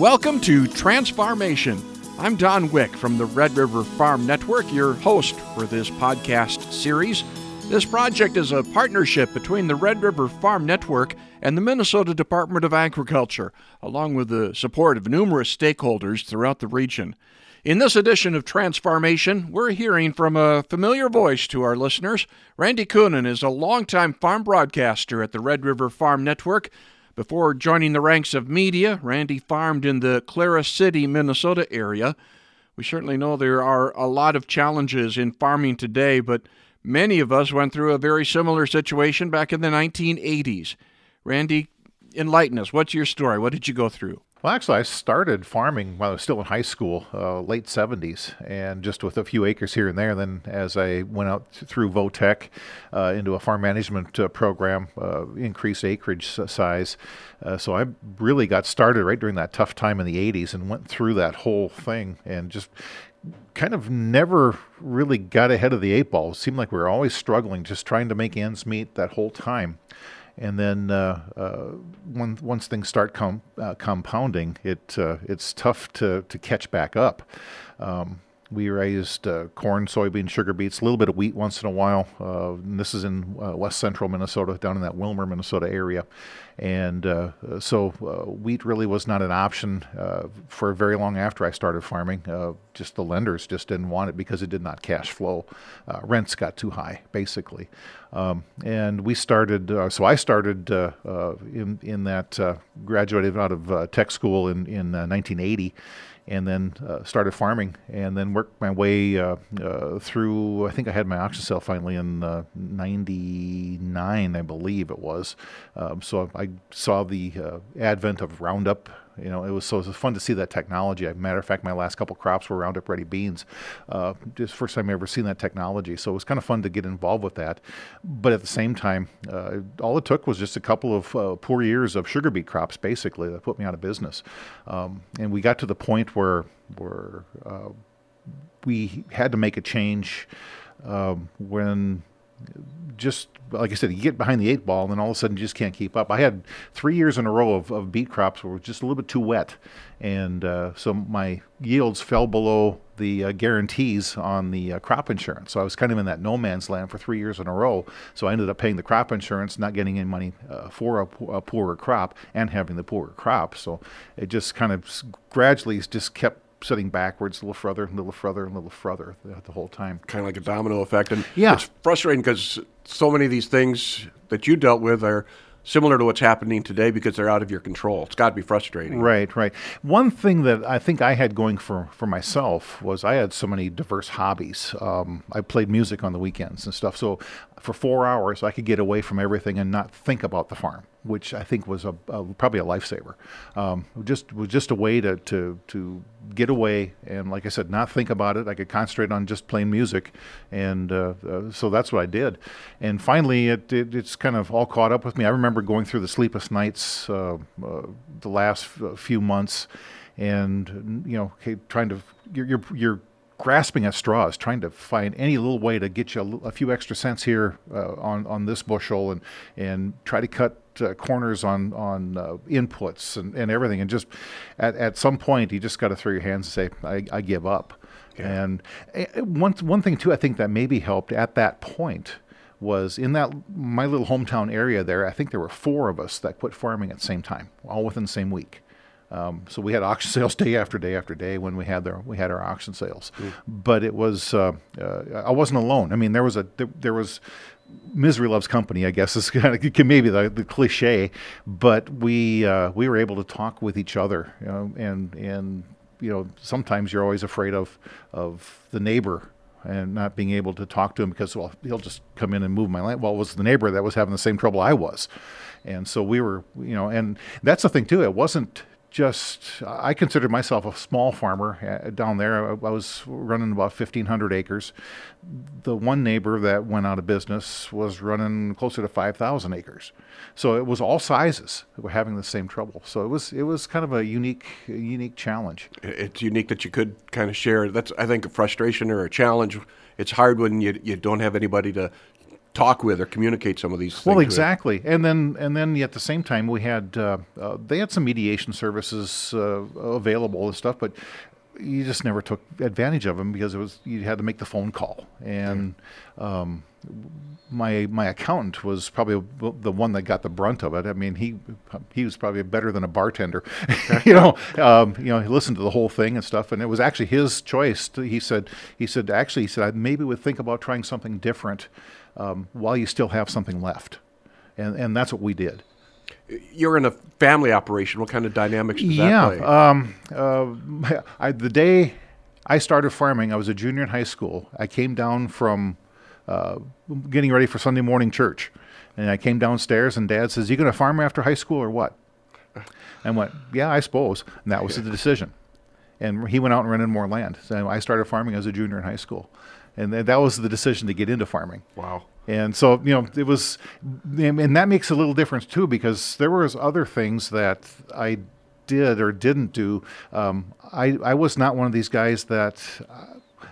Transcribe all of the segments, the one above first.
Welcome to Transformation. I'm Don Wick from the Red River Farm Network, your host for this podcast series. This project is a partnership between the Red River Farm Network and the Minnesota Department of Agriculture, along with the support of numerous stakeholders throughout the region. In this edition of Transformation, we're hearing from a familiar voice to our listeners. Randy Koenen is a longtime farm broadcaster at the Red River Farm Network. Before joining the ranks of media, Randy farmed in the Clara City, Minnesota area. We certainly know there are a lot of challenges in farming today, but many of us went through a very similar situation back in the 1980s. Randy, enlighten us. What's your story? What did you go through? Well, actually, I started farming while I was still in high school, uh, late 70s, and just with a few acres here and there. Then, as I went out through Votech uh, into a farm management uh, program, uh, increased acreage size. Uh, so I really got started right during that tough time in the 80s and went through that whole thing and just kind of never really got ahead of the eight ball. It seemed like we were always struggling, just trying to make ends meet that whole time and then uh, uh, once, once things start com- uh, compounding, it uh, it's tough to, to catch back up. Um, we raised uh, corn, soybean, sugar beets, a little bit of wheat once in a while. Uh, this is in uh, west central Minnesota, down in that Willmar, Minnesota area. And uh, so uh, wheat really was not an option uh, for very long after I started farming. just the lenders just didn't want it because it did not cash flow. rents got too high, basically. Um, and we started, so I started in, in that, graduated out of tech school in, in 1980 and then uh, started farming and then worked my way uh, uh, through. I think I had my auction sale finally in '99, uh, I believe it was. Um, so I saw the uh, advent of Roundup you know, it was so it was fun to see that technology. As a matter of fact, my last couple crops were Roundup Ready beans. Uh, just first time I ever seen that technology. So it was kind of fun to get involved with that. But at the same time, uh, all it took was just a couple of uh, poor years of sugar beet crops, basically, that put me out of business. Um, and we got to the point where where uh, we had to make a change um, when just like I said, you get behind the eight ball, and then all of a sudden you just can't keep up. I had three years in a row of, of beet crops were just a little bit too wet, and uh, so my yields fell below the uh, guarantees on the uh, crop insurance. So I was kind of in that no man's land for three years in a row. So I ended up paying the crop insurance, not getting any money uh, for a, a, poorer crop, and having the poorer crop. So it just kind of gradually just kept sitting backwards a little further, a little further, and a little further the, the whole time. Kind of like a domino effect. And yeah. it's frustrating because so many of these things that you dealt with are similar to what's happening today because they're out of your control. It's got to be frustrating. Right, right. One thing that I think I had going for, for myself was I had so many diverse hobbies. Um, I played music on the weekends and stuff. So for four hours, I could get away from everything and not think about the farm, which I think was a, a probably a lifesaver. Um, just was just a way to, to to get away and, like I said, not think about it. I could concentrate on just playing music, and uh, uh, so that's what I did. And finally, it, it, it's kind of all caught up with me. I remember going through the sleepless nights uh, uh the last few months, and you know, trying to you're, you're, you're grasping at straws, trying to find any little way to get you a, a few extra cents here uh, on on this bushel, and and try to cut uh, corners on on uh, inputs and, and everything. And just at at some point, you just got to throw your hands and say, I, I give up. Yeah. And uh, one one thing too, I think that maybe helped at that point was in that my little hometown area there. I think there were four of us that quit farming at the same time, all within the same week. Um, so we had auction sales day after day after day when we had their we had our auction sales, mm. but it was uh, uh, I wasn't alone. I mean, there was a there, there, was misery loves company. I guess is kind of maybe the, the cliche, but we uh, we were able to talk with each other, you know, and and you know sometimes you're always afraid of of the neighbor and not being able to talk to him because well he'll just come in and move my land. Well, it was the neighbor that was having the same trouble I was, and so we were you know and that's the thing too. It wasn't just I considered myself a small farmer uh, down there. I, was running about 1,500 acres. The one neighbor that went out of business was running closer to 5,000 acres. So it was all sizes that were having the same trouble. So it was it was kind of a unique unique challenge. It's unique that you could kind of share. That's I think a frustration or a challenge. It's hard when you you don't have anybody to talk with or communicate some of these things. Well, exactly, and then and then at the same time we had uh, uh, they had some mediation services uh, available and stuff, but you just never took advantage of them because it was you had to make the phone call and. Um, my my accountant was probably the one that got the brunt of it. I mean, he he was probably better than a bartender. you know, um, you know, he listened to the whole thing and stuff, and it was actually his choice. To, he said he said actually he said I maybe would think about trying something different um, while you still have something left, and and that's what we did. You're in a family operation. What kind of dynamics does yeah, that play? Um, uh, I, the day I started farming, I was a junior in high school. I came down from uh, getting ready for Sunday morning church. And I came downstairs, and Dad says, "You going to farm after high school or what?" And I went, "Yeah, I suppose." And that was the decision. And he went out and rented more land. So I started farming as a junior in high school, and that was the decision to get into farming. Wow. And so you know it was, and that makes a little difference too because there was other things that I did or didn't do. Um, I I was not one of these guys that. Uh,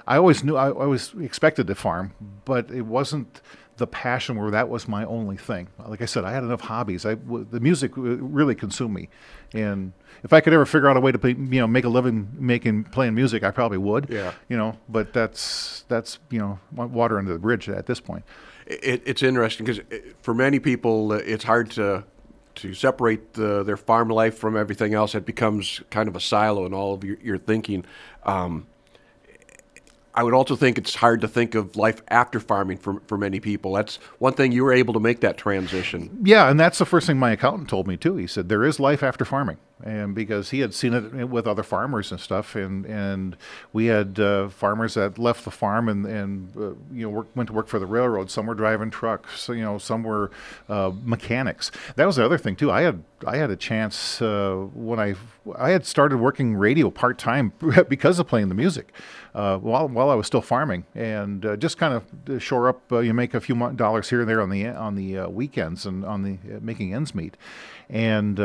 I always knew I, I was expected to farm, but it wasn't the passion where that was my only thing. Like I said, I had enough hobbies. I the music really consumed me, and if I could ever figure out a way to play, you know make a living making playing music, I probably would. Yeah. You know, but that's that's you know water under the bridge at this point. It, it's interesting because for many people, uh, it's hard to to separate the, their farm life from everything else. It becomes kind of a silo in all of your, your thinking. Um, I would also think it's hard to think of life after farming for, for many people. That's one thing you were able to make that transition. Yeah, and that's the first thing my accountant told me too. He said there is life after farming, and because he had seen it with other farmers and stuff, and and we had uh, farmers that left the farm and and uh, you know work, went to work for the railroad. Some were driving trucks, so, you know, some were uh, mechanics. That was the other thing too. I had I had a chance uh, when I I had started working radio part time because of playing the music uh, while while I was still farming, and uh, just kind of shore up. You make a few dollars here and there on the on the weekends and on the making ends meet. And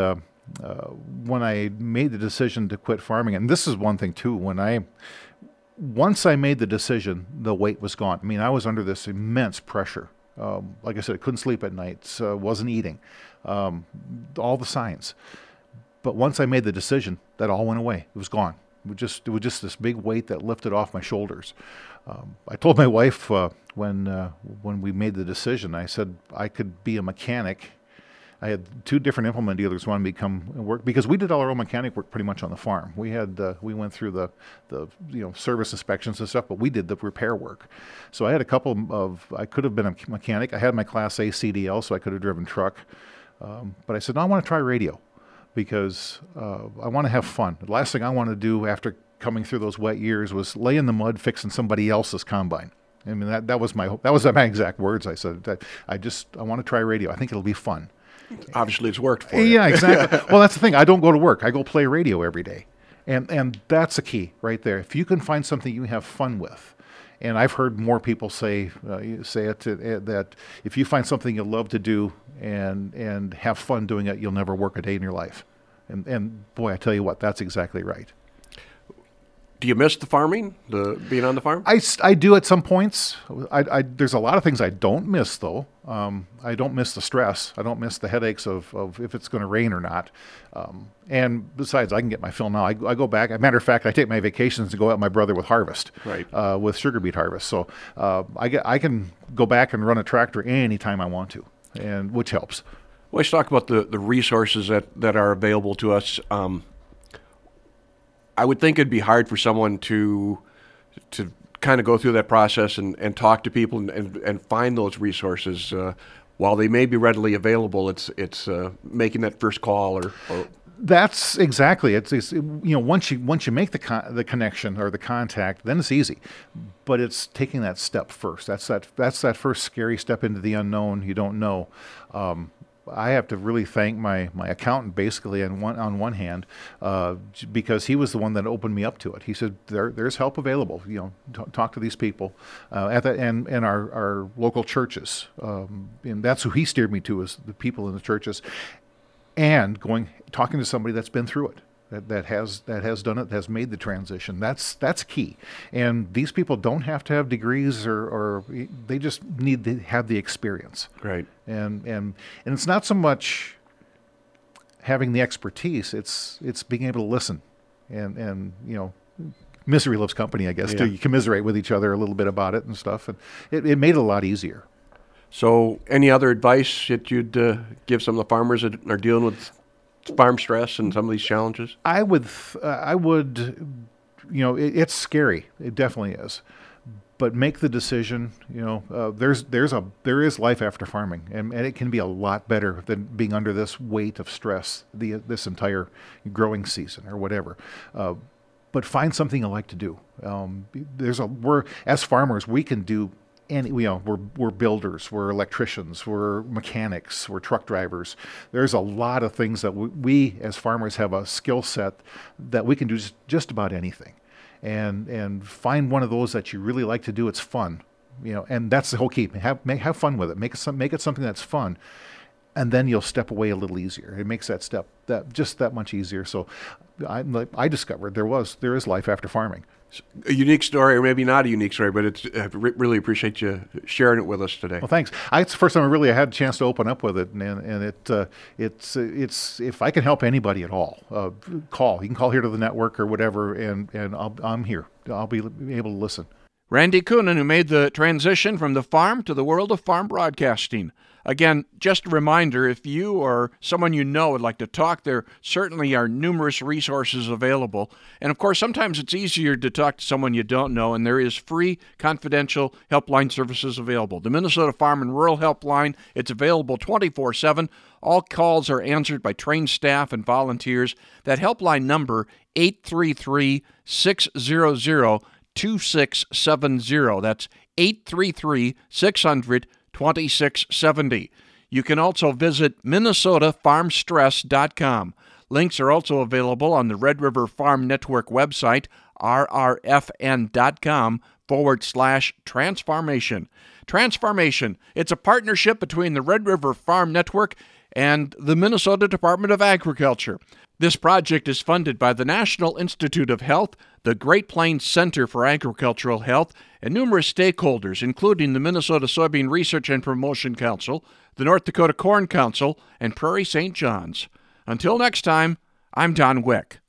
uh, when I made the decision to quit farming, and this is one thing too, when I once I made the decision, the weight was gone. I mean, I was under this immense pressure. Um, like I said, I couldn't sleep at night, wasn't eating, um, all the signs. But once I made the decision, that all went away. It was gone. It was just it was just this big weight that lifted off my shoulders. Um, I told my wife uh, when uh, when we made the decision, I said I could be a mechanic. I had two different implement dealers want me to come work because we did all our own mechanic work pretty much on the farm. We had uh, we went through the the you know service inspections and stuff, but we did the repair work. So I had a couple of I could have been a mechanic. I had my Class A CDL, so I could have driven truck. Um, but I said no, I want to try radio because uh, I want to have fun. The last thing I want to do after coming through those wet years was lay in the mud fixing somebody else's combine. I mean that that was my that was my exact words. I said I just I want to try radio. I think it'll be fun. Obviously, it's worked for you. Yeah, exactly. well, that's the thing. I don't go to work. I go play radio every day, and and that's the key right there. If you can find something you have fun with, and I've heard more people say uh, say it to, uh, that if you find something you love to do and and have fun doing it, you'll never work a day in your life. And and boy, I tell you what, that's exactly right. Do you miss the farming, the being on the farm? I, I do at some points. I, I, there's a lot of things I don't miss though. Um, I don't miss the stress. I don't miss the headaches of, of if it's going to rain or not. Um, and besides, I can get my fill now. I, I go back. As a matter of fact, I take my vacations to go out with my brother with harvest, right? Uh, with sugar beet harvest. So uh, I get I can go back and run a tractor anytime I want to, and which helps. Well, let's talk about the, the resources that, that are available to us. Um, I would think it'd be hard for someone to to kind of go through that process and, and talk to people and, and, and find those resources. Uh, while they may be readily available, it's it's uh, making that first call or, or that's exactly it's, it's, you know once you once you make the con- the connection or the contact then it's easy but it's taking that step first that's that that's that first scary step into the unknown you don't know um, I have to really thank my, my accountant basically on one on one hand uh, because he was the one that opened me up to it. He said there there's help available. You know, t- talk to these people uh, at that and and our our local churches. Um, and that's who he steered me to is the people in the churches, and going talking to somebody that's been through it. That, that has that has done it, has made the transition. That's that's key. And these people don't have to have degrees or, or they just need to have the experience. Right. And and and it's not so much having the expertise, it's it's being able to listen and and you know misery loves company, I guess, yeah. to commiserate with each other a little bit about it and stuff. And it, it made it a lot easier. So, any other advice that you'd uh, give some of the farmers that are dealing with farm stress and some of these challenges? I would, uh, I would, you know, it, it's scary. It definitely is. But make the decision. You know, uh, there's there's a there is life after farming, and, and it can be a lot better than being under this weight of stress the this entire growing season or whatever. Uh, but find something you like to do. Um, there's a we're as farmers we can do and you know we're we're builders, we're electricians, we're mechanics, we're truck drivers. There's a lot of things that we, we as farmers have a skill set that we can do just, just about anything, and and find one of those that you really like to do. It's fun, you know, and that's the whole key. Have make, have fun with it. Make it some, make it something that's fun, and then you'll step away a little easier. It makes that step that just that much easier. So, I I discovered there was there is life after farming a unique story, or maybe not a unique story, but it's I really appreciate you sharing it with us today. Well, thanks. I, it's the first time I really had a chance to open up with it, and and it uh, it's it's if I can help anybody at all, uh, call. You can call here to the network or whatever, and and I'll, I'm here. I'll be able to listen. Randy Koenen, who made the transition from the farm to the world of farm broadcasting. Again, just a reminder if you or someone you know would like to talk, there certainly are numerous resources available. And of course, sometimes it's easier to talk to someone you don't know, and there is free, confidential helpline services available. The Minnesota Farm and Rural Helpline, it's available 24 7. All calls are answered by trained staff and volunteers. That helpline number, 833 600 2670. That's 833 600 2670. You can also visit minnesotafarmstress.com. Links are also available on the Red River Farm Network website, rrfn.com forward slash transformation. Transformation, it's a partnership between the Red River Farm Network and the Minnesota Department of Agriculture. This project is funded by the National Institute of Health, the Great Plains Center for Agricultural Health, and numerous stakeholders, including the Minnesota Soybean Research and Promotion Council, the North Dakota Corn Council, and Prairie St. John's. Until next time, I'm Don Wick.